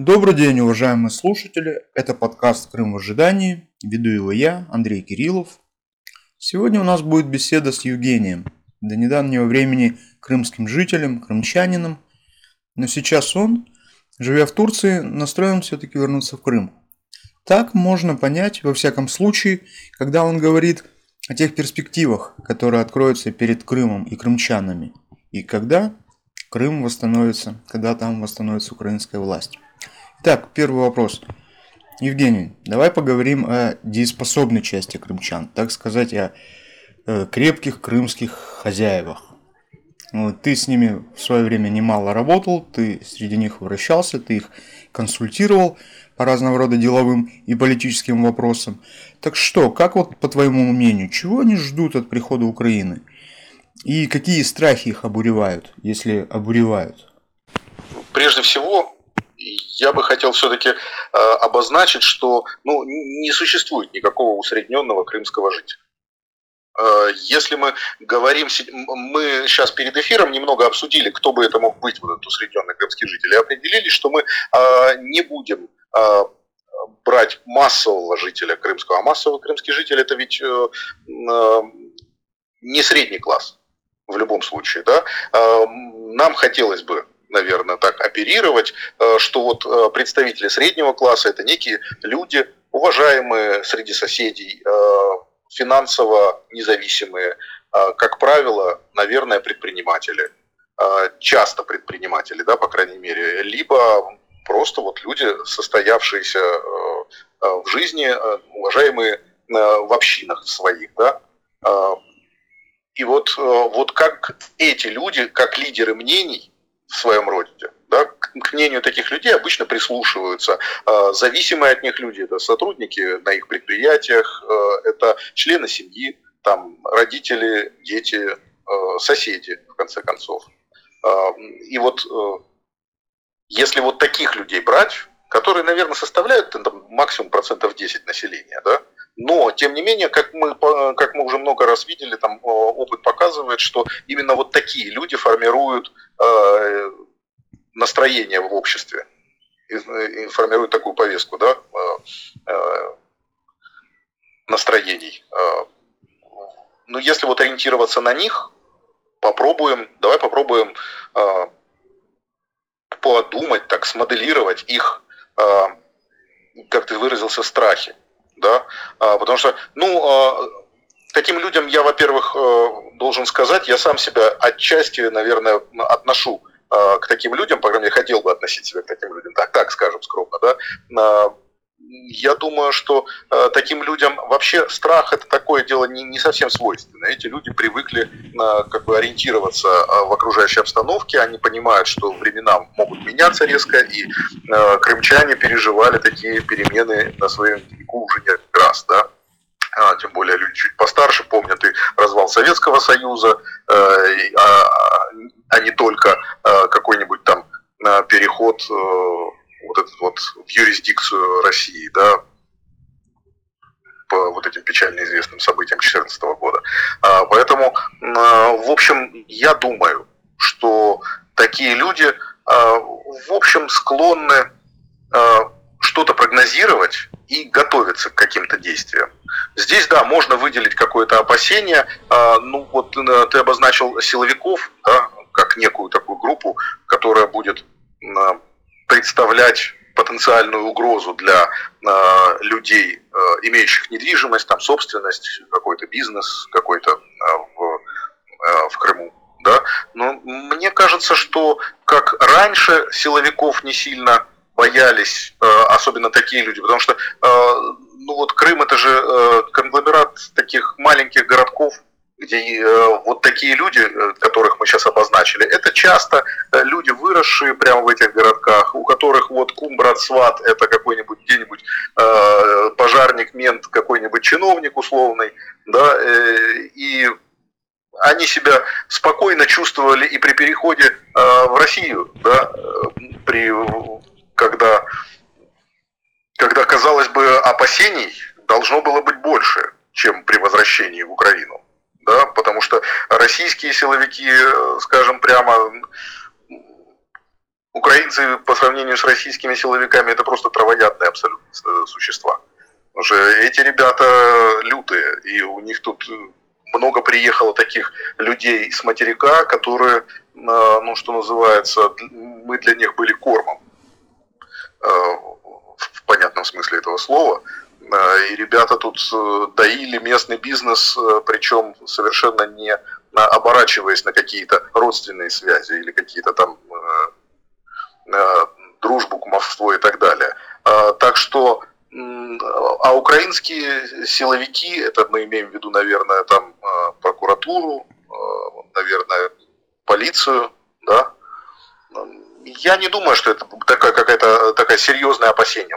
Добрый день, уважаемые слушатели. Это подкаст «Крым в ожидании». Веду его я, Андрей Кириллов. Сегодня у нас будет беседа с Евгением, до недавнего времени крымским жителем, крымчанином. Но сейчас он, живя в Турции, настроен все-таки вернуться в Крым. Так можно понять, во всяком случае, когда он говорит о тех перспективах, которые откроются перед Крымом и крымчанами, и когда Крым восстановится, когда там восстановится украинская власть. Итак, первый вопрос. Евгений, давай поговорим о дееспособной части крымчан, так сказать, о э, крепких крымских хозяевах. Ты с ними в свое время немало работал, ты среди них вращался, ты их консультировал по разного рода деловым и политическим вопросам. Так что, как вот по твоему мнению, чего они ждут от прихода Украины? И какие страхи их обуревают, если обуревают? Прежде всего, я бы хотел все-таки э, обозначить, что ну, не существует никакого усредненного крымского жителя. Э, если мы говорим, мы сейчас перед эфиром немного обсудили, кто бы это мог быть, вот этот усредненный крымский житель, и определили, что мы э, не будем э, брать массового жителя крымского, а массовый крымский житель это ведь э, не средний класс в любом случае, да. Нам хотелось бы наверное, так оперировать, э, что вот э, представители среднего класса – это некие люди, уважаемые среди соседей, э, финансово независимые, как правило, наверное, предприниматели, часто предприниматели, да, по крайней мере, либо просто вот люди, состоявшиеся в жизни, уважаемые в общинах своих, да, и вот, вот как эти люди, как лидеры мнений, в своем роде. Да, к мнению таких людей обычно прислушиваются. А, зависимые от них люди – это сотрудники на их предприятиях, а, это члены семьи, там, родители, дети, а, соседи, в конце концов. И вот если вот таких людей брать, которые, наверное, составляют там, максимум процентов 10 населения, да, но, тем не менее, как мы, как мы уже много раз видели, там опыт показывает, что именно вот такие люди формируют э, настроение в обществе и формируют такую повестку да, э, э, настроений. Ну, если вот ориентироваться на них, попробуем, давай попробуем подумать, так смоделировать их, как ты выразился, страхи да, а, потому что, ну, а, таким людям я, во-первых, э, должен сказать, я сам себя отчасти, наверное, отношу а, к таким людям, по крайней мере, хотел бы относить себя к таким людям, так, так скажем скромно, да, я думаю, что э, таким людям вообще страх это такое дело не, не совсем свойственно. Эти люди привыкли э, как бы ориентироваться э, в окружающей обстановке, они понимают, что времена могут меняться резко, и э, крымчане переживали такие перемены на своем веку уже не раз, да. А, тем более люди чуть постарше помнят и развал Советского Союза, э, а, а не только э, какой-нибудь там э, переход э, этот вот в юрисдикцию России, да, по вот этим печально известным событиям 2014 года. А, поэтому, а, в общем, я думаю, что такие люди, а, в общем, склонны что-то прогнозировать и готовиться к каким-то действиям. Здесь, да, можно выделить какое-то опасение. Ну, вот э, ты обозначил силовиков, да, как некую такую группу, которая будет представлять потенциальную угрозу для э, людей, э, имеющих недвижимость, там собственность, какой-то бизнес, какой-то э, в, э, в Крыму. Да? Но мне кажется, что как раньше силовиков не сильно боялись, э, особенно такие люди, потому что э, ну вот Крым это же э, конгломерат таких маленьких городков, где э, вот такие люди, э, которых мы сейчас обозначили, это часто э, люди, выросшие прямо в этих городках, у которых вот кум, брат, сват, это какой-нибудь где-нибудь э, пожарник, мент, какой-нибудь чиновник условный, да, э, и они себя спокойно чувствовали и при переходе э, в Россию, да, при, когда, когда, казалось бы, опасений должно было быть больше, чем при возвращении в Украину да, потому что российские силовики, скажем прямо, украинцы по сравнению с российскими силовиками это просто травоядные абсолютно э, существа. Потому что эти ребята лютые, и у них тут много приехало таких людей с материка, которые, ну что называется, мы для них были кормом в понятном смысле этого слова. И ребята тут доили местный бизнес, причем совершенно не оборачиваясь на какие-то родственные связи или какие-то там дружбу, кумовство и так далее. А, так что, а украинские силовики, это мы имеем в виду, наверное, там а, прокуратуру, а, наверное, полицию, да, я не думаю, что это такая какая-то такая серьезное опасение.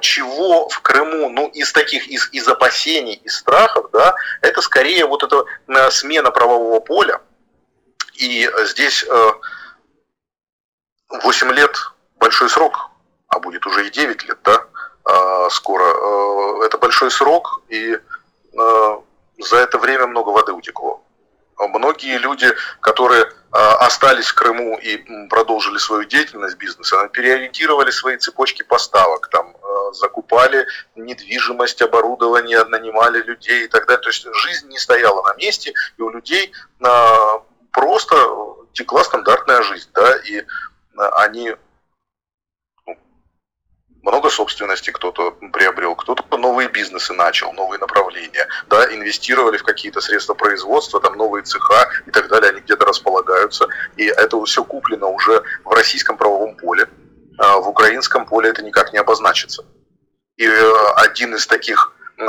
Чего в Крыму, ну, из таких, из, из опасений, из страхов, да, это скорее вот эта смена правового поля. И здесь 8 лет большой срок, а будет уже и 9 лет, да, а, скоро. А, это большой срок, и а, за это время много воды утекло. Многие люди, которые остались в Крыму и продолжили свою деятельность бизнеса, переориентировали свои цепочки поставок, там, закупали недвижимость, оборудование, нанимали людей и так далее. То есть жизнь не стояла на месте, и у людей просто текла стандартная жизнь. Да, и они много собственности кто-то приобрел, кто-то новые бизнесы начал, новые направления, да, инвестировали в какие-то средства производства, там новые цеха и так далее, они где-то располагаются, и это все куплено уже в российском правовом поле, а в украинском поле это никак не обозначится. И э, один из таких э,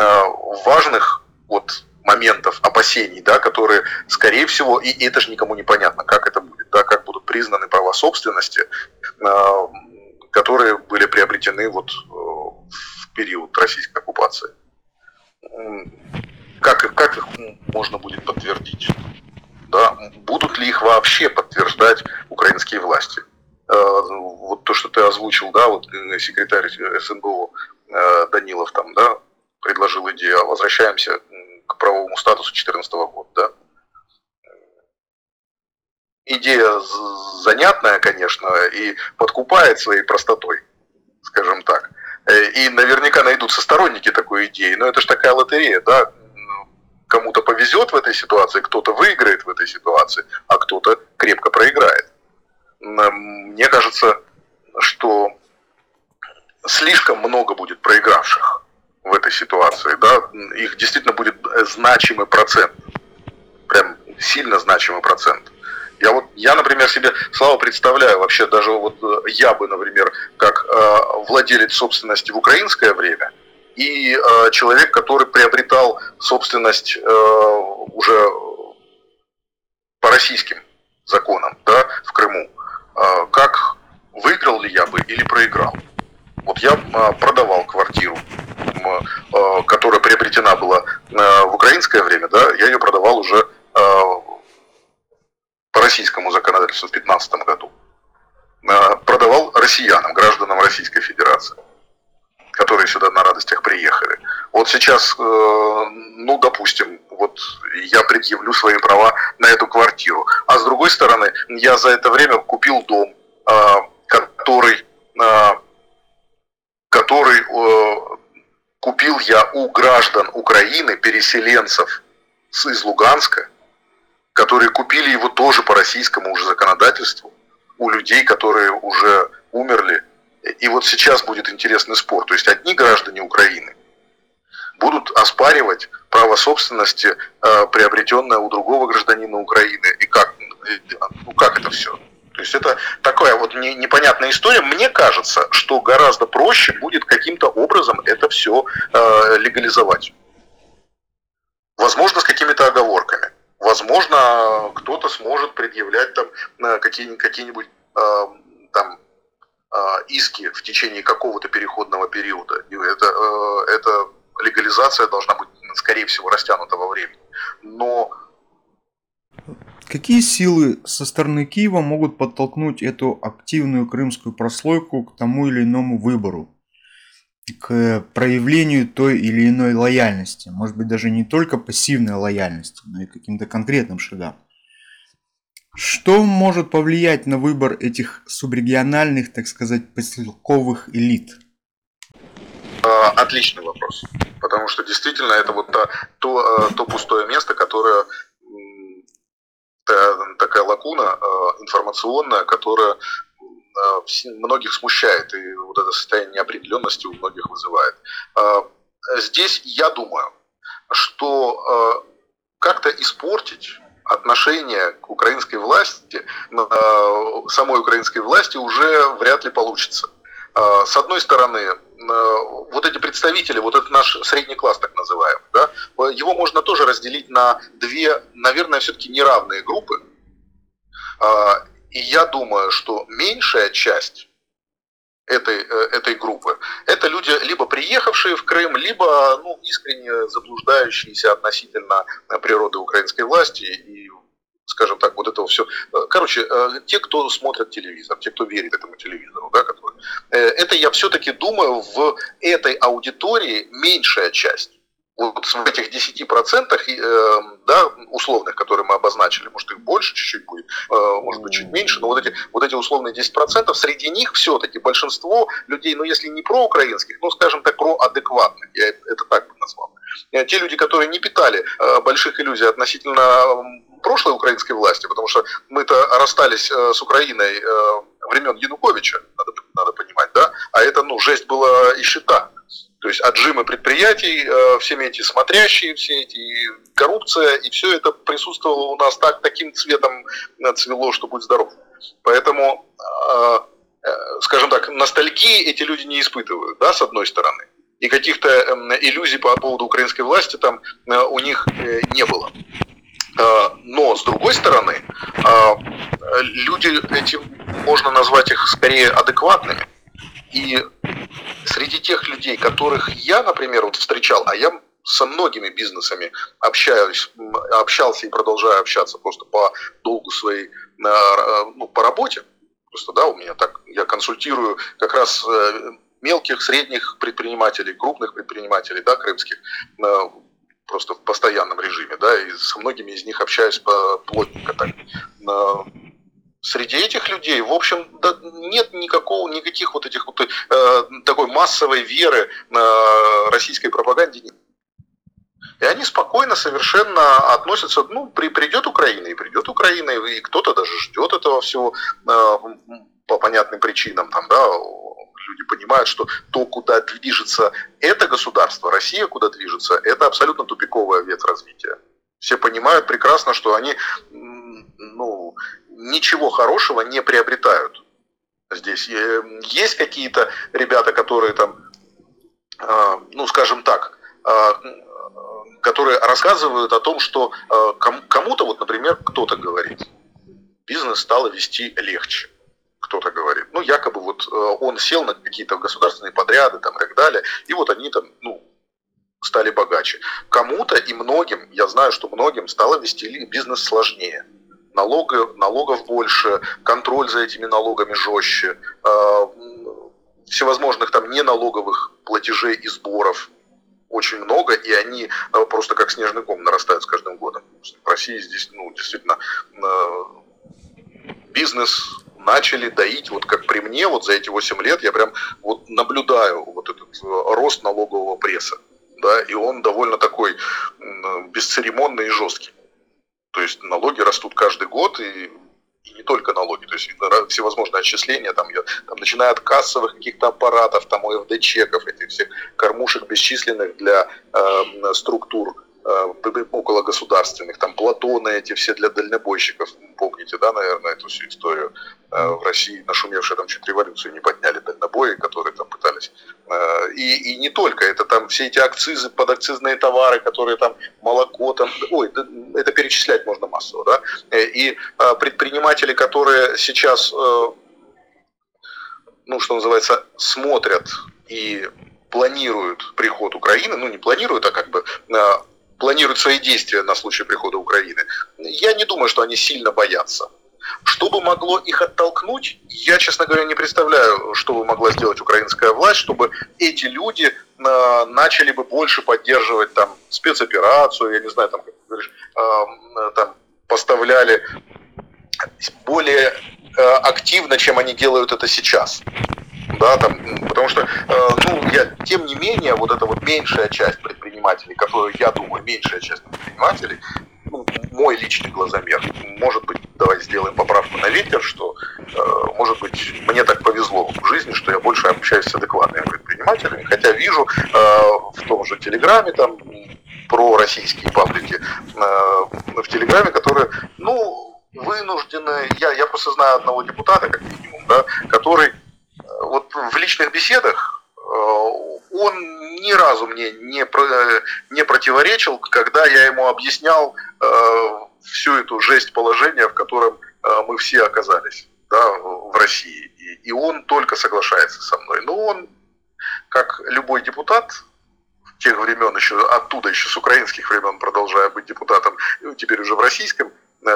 важных вот моментов, опасений, да, которые, скорее всего, и, и это же никому не понятно, как это будет, да, как будут признаны права собственности, э, которые были приобретены вот э, в период российской оккупации. Как, как их можно будет подтвердить? Да? Будут ли их вообще подтверждать украинские власти? Э, вот то, что ты озвучил, да, вот э, секретарь СНБО Данилов там, да, предложил идею, а возвращаемся к правовому статусу 2014 года. Да? Идея занятная, конечно, и подкупает своей простотой, скажем так. Э, и наверняка найдутся сторонники такой идеи, но это же такая лотерея, да? Кому-то повезет в этой ситуации, кто-то выиграет в этой ситуации, а кто-то крепко проиграет. Мне кажется, что слишком много будет проигравших в этой ситуации, да, их действительно будет значимый процент, прям сильно значимый процент. Я вот, я, например, себе слава представляю, вообще даже вот э, я бы, например, как э, владелец собственности в украинское время и э, человек, который приобретал собственность э, уже по российским законам, да, в Крыму, э, как выиграл ли я бы или проиграл? Вот я э, продавал квартиру Э, которая приобретена была в украинское время, да, я ее продавал уже по российскому законодательству в 2015 году. Продавал россиянам, гражданам Российской Федерации, которые сюда на радостях приехали. Вот сейчас, ну, допустим, вот я предъявлю свои права на эту квартиру. А с другой стороны, я за это время купил дом, который, который купил я у граждан Украины, переселенцев из Луганска, которые купили его тоже по российскому уже законодательству, у людей, которые уже умерли. И вот сейчас будет интересный спор. То есть одни граждане Украины будут оспаривать право собственности, э, приобретенное у другого гражданина Украины. И как, ну, как это все? То есть это такая вот непонятная история. Мне кажется, что гораздо проще будет каким-то образом это все э, легализовать. Возможно, с какими-то оговорками. Возможно, кто-то сможет предъявлять там э, какие-нибудь какие э, там э, иски в течение какого-то переходного периода. И это, э, эта легализация должна быть, скорее всего, растянута во времени. Но Какие силы со стороны Киева могут подтолкнуть эту активную крымскую прослойку к тому или иному выбору, к проявлению той или иной лояльности, может быть даже не только пассивной лояльности, но и каким-то конкретным шагам? Что может повлиять на выбор этих субрегиональных, так сказать, поселковых элит? А, отличный вопрос. Потому что действительно это вот то, то, то пустое место, которое такая лакуна информационная, которая многих смущает, и вот это состояние неопределенности у многих вызывает. Здесь я думаю, что как-то испортить отношение к украинской власти, самой украинской власти уже вряд ли получится. С одной стороны, вот эти представители, вот этот наш средний класс так называемый, да, его можно тоже разделить на две, наверное, все-таки неравные группы. И я думаю, что меньшая часть этой, э, этой группы. Это люди, либо приехавшие в Крым, либо ну, искренне заблуждающиеся относительно э, природы украинской власти и скажем так, вот этого все. Э, короче, те, кто смотрят телевизор, те, кто верит этому телевизору, да, который, это я все-таки думаю, в этой аудитории меньшая часть вот в этих 10% э, да, условных, которые мы обозначили, может их больше чуть-чуть будет, э, может быть чуть меньше, но вот эти, вот эти условные 10%, среди них все-таки большинство людей, ну если не проукраинских, ну скажем так, проадекватных, я это так бы назвал. Э, те люди, которые не питали больших иллюзий относительно прошлой украинской власти, потому что мы-то расстались с Украиной времен Януковича, надо, надо понимать, да, а это, ну, жесть была и счета. То есть отжимы предприятий, э, всеми эти смотрящие, все эти коррупция, и все это присутствовало у нас так, таким цветом э, цвело, что будь здоров. Поэтому, э, скажем так, ностальгии эти люди не испытывают, да, с одной стороны. И каких-то эм, иллюзий по поводу украинской власти там у них не было. Но, с другой стороны, люди эти, можно назвать их скорее адекватными. И среди тех людей, которых я, например, вот встречал, а я со многими бизнесами общаюсь, общался и продолжаю общаться просто по долгу своей, ну, по работе. Просто, да, у меня так, я консультирую как раз э, мелких, средних предпринимателей, крупных предпринимателей, да, крымских, просто в постоянном режиме, да, и со многими из них общаюсь по плотненько так среди этих людей, в общем, да, нет никакого, никаких вот этих вот э, такой массовой веры на российской пропаганде нет. И они спокойно совершенно относятся, ну, при, придет Украина, и придет Украина, и кто-то даже ждет этого всего э, по понятным причинам, там, да, люди понимают, что то, куда движется это государство, Россия куда движется, это абсолютно тупиковая ветвь развития. Все понимают прекрасно, что они ничего хорошего не приобретают здесь. Есть какие-то ребята, которые там, а, ну, скажем так, а, которые рассказывают о том, что кому-то, вот, например, кто-то говорит, бизнес стало вести легче. Кто-то говорит. Ну, якобы вот он сел на какие-то государственные подряды там, и так далее, и вот они там, ну, стали богаче. Кому-то и многим, я знаю, что многим стало вести бизнес сложнее налога, налогов больше, контроль за этими налогами жестче, э, всевозможных там неналоговых платежей и сборов очень много, и они э, просто как снежный ком нарастают с каждым годом. В России здесь, ну, действительно, э, бизнес начали доить, вот как при мне, вот за эти 8 лет я прям вот наблюдаю вот этот рост налогового пресса, да, и он довольно такой бесцеремонный и жесткий. То есть налоги растут каждый год, и, и не только налоги, то есть всевозможные отчисления, там, там, начиная от кассовых каких-то аппаратов, там, ОФД-чеков, этих всех кормушек бесчисленных для э, структур около государственных, там Платоны эти все для дальнобойщиков, помните, да, наверное, эту всю историю э, в России, нашумевшие там чуть революцию не подняли дальнобои, которые там пытались. Э, и, и не только, это там все эти акцизы, подакцизные товары, которые там молоко, там, ой, это перечислять можно массово, да, и предприниматели, которые сейчас, ну, что называется, смотрят и планируют приход Украины, ну не планируют, а как бы планируют свои действия на случай прихода Украины, я не думаю, что они сильно боятся. Что бы могло их оттолкнуть, я, честно говоря, не представляю, что бы могла сделать украинская власть, чтобы эти люди э, начали бы больше поддерживать там спецоперацию, я не знаю, там, как ты говоришь, э, там поставляли более активно, чем они делают это сейчас да, там, потому что, э, ну, я, тем не менее, вот эта вот меньшая часть предпринимателей, которую, я думаю, меньшая часть предпринимателей, ну, мой личный глазомер, может быть, давай сделаем поправку на ветер, что, э, может быть, мне так повезло в жизни, что я больше общаюсь с адекватными предпринимателями, хотя вижу э, в том же Телеграме, там, про российские паблики э, в Телеграме, которые, ну, вынуждены, я, я просто знаю одного депутата, как минимум, да, который вот в личных беседах э, ни разу мне не, не противоречил, когда я ему объяснял э, всю эту жесть положения, в котором э, мы все оказались да, в России. И, и он только соглашается со мной. Но он, как любой депутат, тех времен еще, оттуда еще с украинских времен, продолжая быть депутатом, теперь уже в российском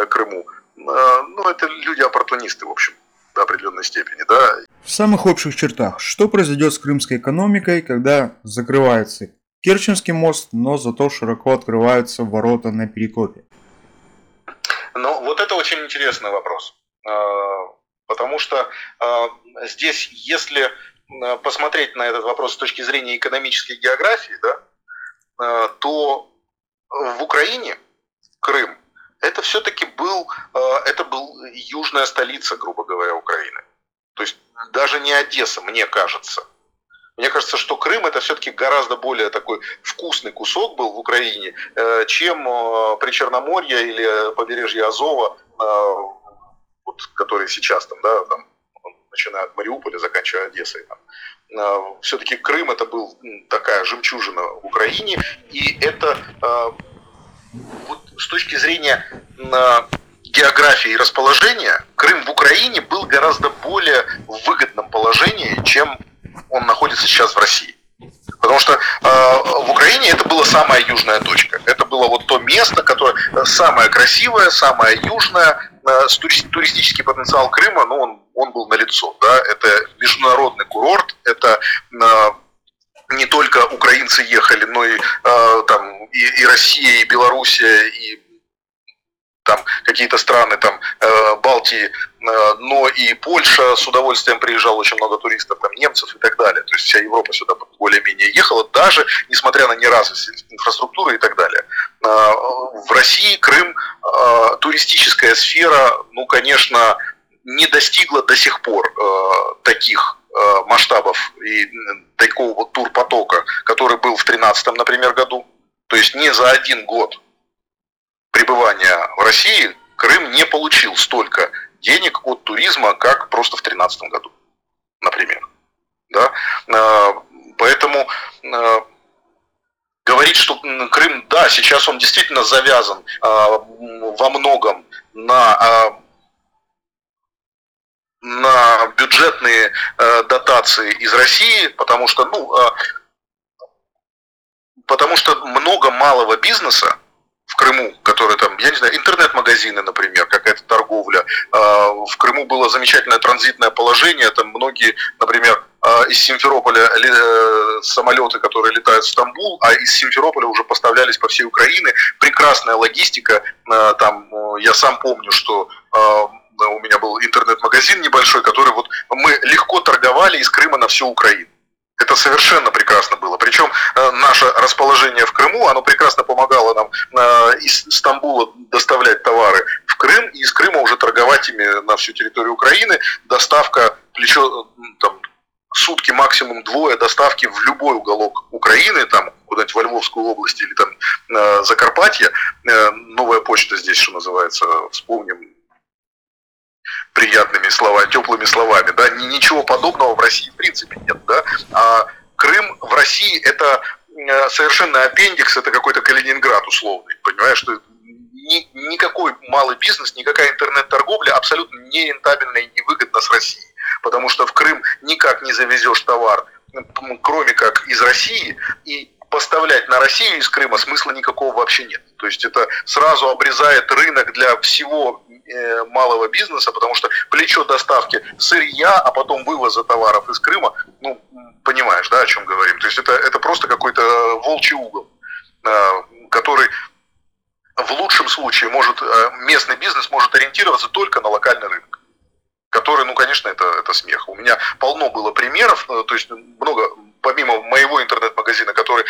Крыму, ну, это люди оппортунисты, в общем до определенной степени. Да. В самых общих чертах, что произойдет с крымской экономикой, когда закрывается Керченский мост, но зато широко открываются ворота на Перекопе? Ну, вот это очень интересный вопрос. А, потому что а, здесь, если а, посмотреть на этот вопрос с точки зрения экономической географии, да, то в Украине Крым это все-таки был, это был южная столица, грубо говоря. То есть даже не Одесса, мне кажется. Мне кажется, что Крым это все-таки гораздо более такой вкусный кусок был в Украине, э, чем э, при Черноморье или побережье Азова, вот, которые сейчас там, да, там, начиная от Мариуполя, заканчивая Одессой. Там. Все-таки Крым это был такая жемчужина в Украине, и это вот с точки зрения географии и расположения, Крым в Украине был гораздо более в выгодном положении, чем он находится сейчас в России. Потому что э, в Украине это была самая южная точка. Это было вот то место, которое самое красивое, самое южное. Э, туристический потенциал Крыма, ну, он, он был налицо. Да? Это международный курорт, это э, не только украинцы ехали, но и э, там и, и Россия, и Белоруссия, и там какие-то страны там э, Балтии, э, но и Польша с удовольствием приезжала очень много туристов, там немцев и так далее. То есть вся Европа сюда более-менее ехала, даже несмотря на неразвитость инфраструктуры и так далее. Э, в России Крым туристическая сфера, ну, конечно, не достигла до сих пор таких масштабов и такого турпотока, который был в 2013, например, году. То есть не за один год пребывания в России Крым не получил столько денег от туризма, как просто в 2013 году, например. Да? Э, поэтому э, говорить, что Крым, да, сейчас он действительно завязан во многом на на бюджетные э, дотации из России, потому что, ну, э, потому что много малого бизнеса в Крыму, который там, я не знаю, интернет-магазины, например, какая-то торговля. Э, в Крыму было замечательное транзитное положение, там многие, например, э, из Симферополя э, самолеты, которые летают в Стамбул, а из Симферополя уже поставлялись по всей Украине. Прекрасная логистика, э, там, я сам помню, что у меня был интернет-магазин небольшой, который вот мы легко торговали из Крыма на всю Украину. Это совершенно прекрасно было. Причем э, наше расположение в Крыму, оно прекрасно помогало нам э, из Стамбула доставлять товары в Крым, и из Крыма уже торговать ими на всю территорию Украины. Доставка, плечо, там, сутки максимум двое доставки в любой уголок Украины, там куда-нибудь во Львовскую область или там э, Закарпатье. Новая почта здесь, что называется, вспомним, приятными словами, теплыми словами, да, ничего подобного в России в принципе нет, да, а Крым в России это э, совершенно аппендикс, это какой-то Калининград условный, понимаешь, что ни, никакой малый бизнес, никакая интернет-торговля абсолютно не рентабельна и невыгодна с Россией, потому что в Крым никак не завезешь товар, кроме как из России, и поставлять на Россию из Крыма смысла никакого вообще нет. То есть это сразу обрезает рынок для всего малого бизнеса, потому что плечо доставки сырья, а потом вывоза товаров из Крыма, ну, понимаешь, да, о чем говорим. То есть это, это просто какой-то волчий угол, э, который в лучшем случае может э, местный бизнес может ориентироваться только на локальный рынок который, ну, конечно, это, это смех. У меня полно было примеров, то есть много, помимо моего интернет-магазина, который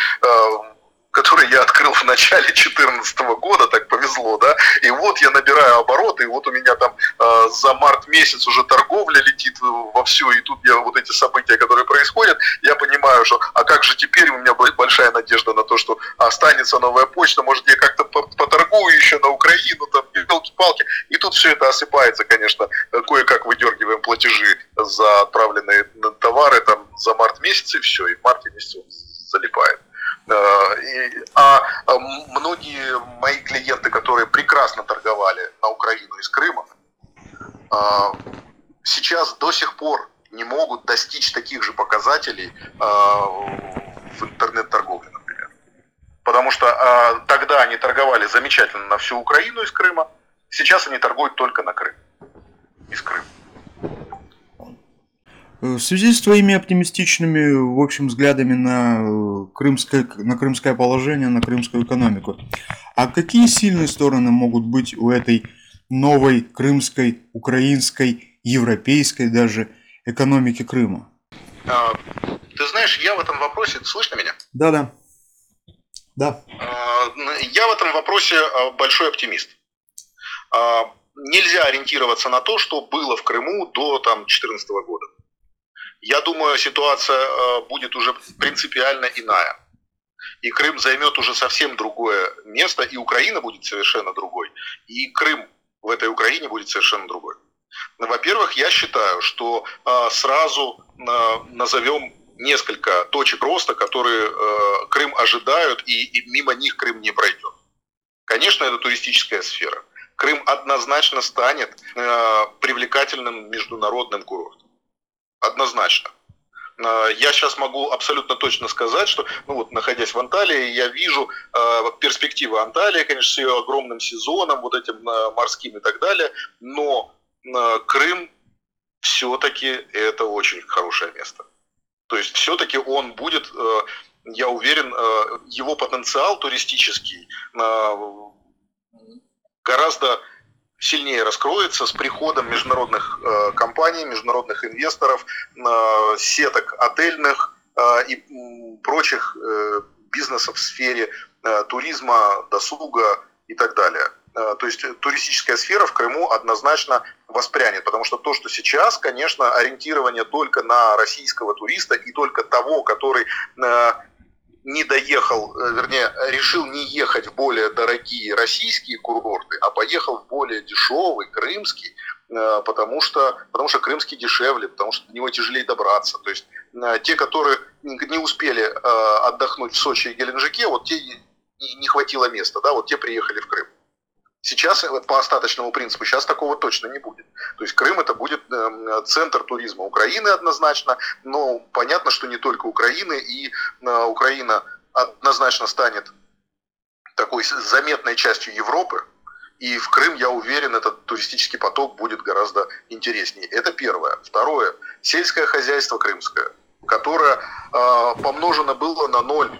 который я открыл в начале 2014 года, так повезло, да, и вот я набираю обороты, и вот у меня там э, за март месяц уже торговля летит во все, и тут я вот эти события, которые происходят, я понимаю, что, а как же теперь у меня большая надежда на то, что останется новая почта, может я как-то поторгую еще на Украину, там, елки-палки, и тут все это осыпается, конечно, кое-как выдергиваем платежи за отправленные товары там за март месяц, и все, и в марте месяце залипает. Э, а, а многие мои клиенты, которые прекрасно торговали на Украину из Крыма, а, сейчас до сих пор не могут достичь таких же показателей в интернет-торговле, например. Потому что тогда они торговали замечательно на всю Украину из Крыма, сейчас они торгуют только на Крым, из Крыма. В связи с твоими оптимистичными, в общем, взглядами на э, крымское, на крымское положение, на крымскую экономику, а какие сильные стороны могут быть у этой новой крымской, украинской, европейской даже экономики Крыма? А, ты знаешь, я в этом вопросе... Слышно меня? Да, да. Да. А, я в этом вопросе а, большой оптимист. А, нельзя ориентироваться на то, что было в Крыму до 2014 года. Я думаю, ситуация э, будет уже принципиально иная. И Крым займет уже совсем другое место, и Украина будет совершенно другой, и Крым в этой Украине будет совершенно другой. Во-первых, я считаю, что э, сразу э, назовем несколько точек роста, которые Крым ожидают, и мимо них Крым не пройдет. Конечно, это туристическая сфера. Крым однозначно станет привлекательным международным курортом. Однозначно. А, я сейчас могу абсолютно точно сказать, что, ну вот, находясь в Анталии, я вижу э, перспективы Анталии, конечно, с ее огромным сезоном, вот этим э, морским и так далее, но э, Крым все-таки это очень хорошее место. То есть все-таки он будет, э, я уверен, э, его потенциал туристический э, гораздо сильнее раскроется с приходом международных э, компаний, международных инвесторов, э, сеток отельных э, и прочих бизнесов в сфере туризма, досуга и так далее. То есть туристическая сфера в Крыму однозначно воспрянет, потому что то, что сейчас, конечно, ориентирование только на российского туриста и только того, который не доехал, э, вернее, решил не ехать в более дорогие российские курорты, а поехал в более дешевый, крымский, э, потому что, потому что крымский дешевле, потому что до него тяжелее добраться. То есть э, те, которые не успели отдохнуть в Сочи и Геленджике, вот те не хватило места, да, вот те приехали в Крым. Сейчас э, по остаточному принципу, сейчас такого точно не будет. То есть Крым это будет эм, центр туризма Украины однозначно, но понятно, что не только Украины, и э, Украина однозначно станет такой заметной частью Европы, и в Крым, я уверен, этот туристический поток будет гораздо интереснее. Это первое. Второе. Сельское хозяйство крымское, которое э, помножено было на ноль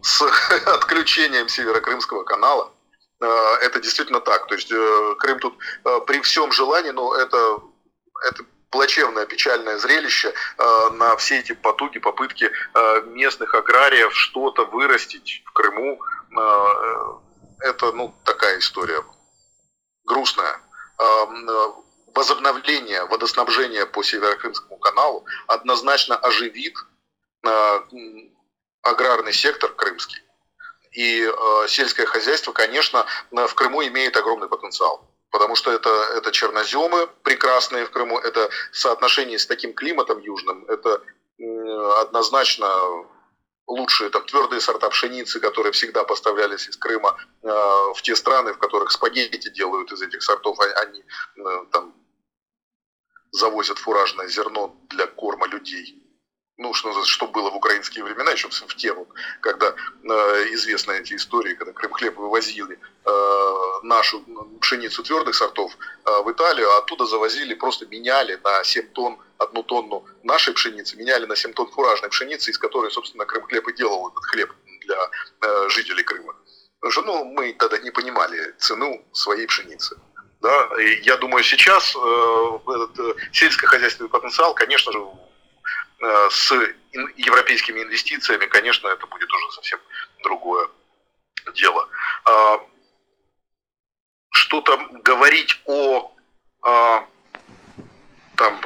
с отключением Северокрымского канала – это действительно так. То есть э, Крым тут э, при всем желании, но это, это плачевное, печальное зрелище на все эти потуги, попытки местных аграриев что-то вырастить в Крыму. Это ну, такая история грустная. Возобновление водоснабжения по Северокрымскому каналу однозначно оживит аграрный сектор крымский и э, сельское хозяйство, конечно, в Крыму имеет огромный потенциал. Потому что это, это черноземы прекрасные в Крыму, это соотношение с таким климатом южным, это э, однозначно лучшие там твердые сорта пшеницы, которые всегда поставлялись из Крыма э, в те страны, в которых спагетти делают из этих сортов, а они э, там завозят фуражное зерно для корма людей ну, что, было в украинские времена, еще в тему, когда э, известны эти истории, когда Крымхлеб вывозили э, нашу пшеницу твердых сортов э, в Италию, а оттуда завозили, просто меняли на 7 тонн одну тонну нашей пшеницы, меняли на 7 тонн фуражной пшеницы, из которой, собственно, Крымхлеб и делал этот хлеб для э, жителей Крыма. Потому что ну, мы тогда не понимали цену своей пшеницы. Да? И я думаю, сейчас э, этот э, сельскохозяйственный потенциал, конечно же, с ин- европейскими инвестициями, конечно, это будет уже совсем другое дело. А, что-то говорить о а, там,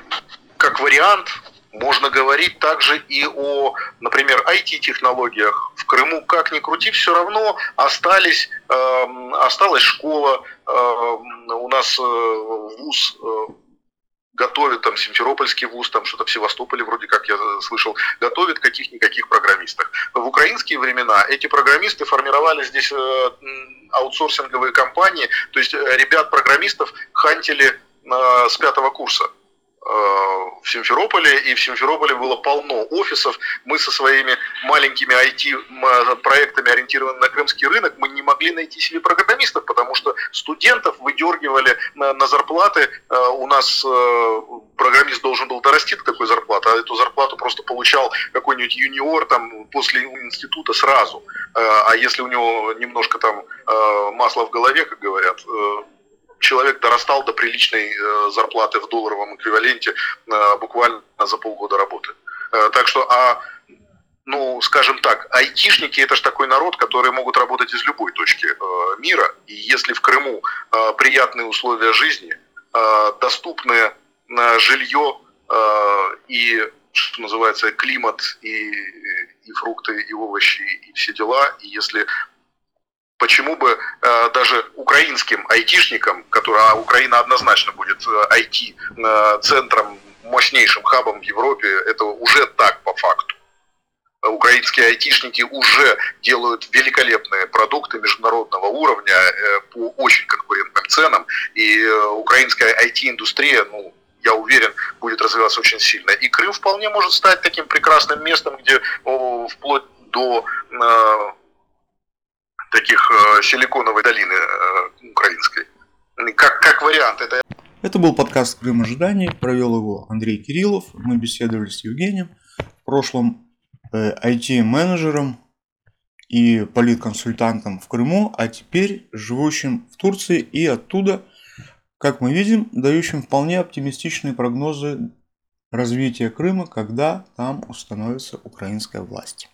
как вариант, можно говорить также и о, например, IT-технологиях. В Крыму, как ни крути, все равно остались, э, осталась школа, э, у нас э, вуз э, готовит, там, Симферопольский вуз, там, что-то в Севастополе, вроде как я слышал, готовит каких-никаких программистов. В украинские времена эти программисты формировали здесь э, аутсорсинговые компании, то есть э, ребят-программистов хантили э, с пятого курса в Симферополе, и в Симферополе было полно офисов. Мы со своими маленькими IT-проектами, ориентированными на крымский рынок, мы не могли найти себе программистов, потому что студентов выдергивали на, на зарплаты. Э, у нас э, программист должен был дорасти до такой зарплаты, а эту зарплату просто получал какой-нибудь юниор там после института сразу. Э, а если у него немножко там масла в голове, как говорят, человек дорастал до приличной э, зарплаты в долларовом эквиваленте э, буквально за полгода работы. Э, так что, а, ну, скажем так, айтишники это же такой народ, которые могут работать из любой точки мира. И если в Крыму приятные условия жизни, доступное жилье и что называется, климат и, и фрукты, и овощи, и все дела. И если почему бы э, даже украинским айтишникам, которые, а Украина однозначно будет IT-центром, э, мощнейшим хабом в Европе, это уже так по факту. Украинские айтишники уже делают великолепные продукты международного уровня э, по очень конкурентным ценам, и э, украинская IT-индустрия, ну, я уверен, будет развиваться очень сильно. И Крым вполне может стать таким прекрасным местом, где о, вплоть до э, таких э, силиконовой долины э, украинской. Как, как вариант. Это... это был подкаст «Крым ожиданий». Провел его Андрей Кириллов. Мы беседовали с Евгением. В прошлом IT-менеджером э, и политконсультантом в Крыму, а теперь живущим в Турции и оттуда, как мы видим, дающим вполне оптимистичные прогнозы развития Крыма, когда там установится украинская власть.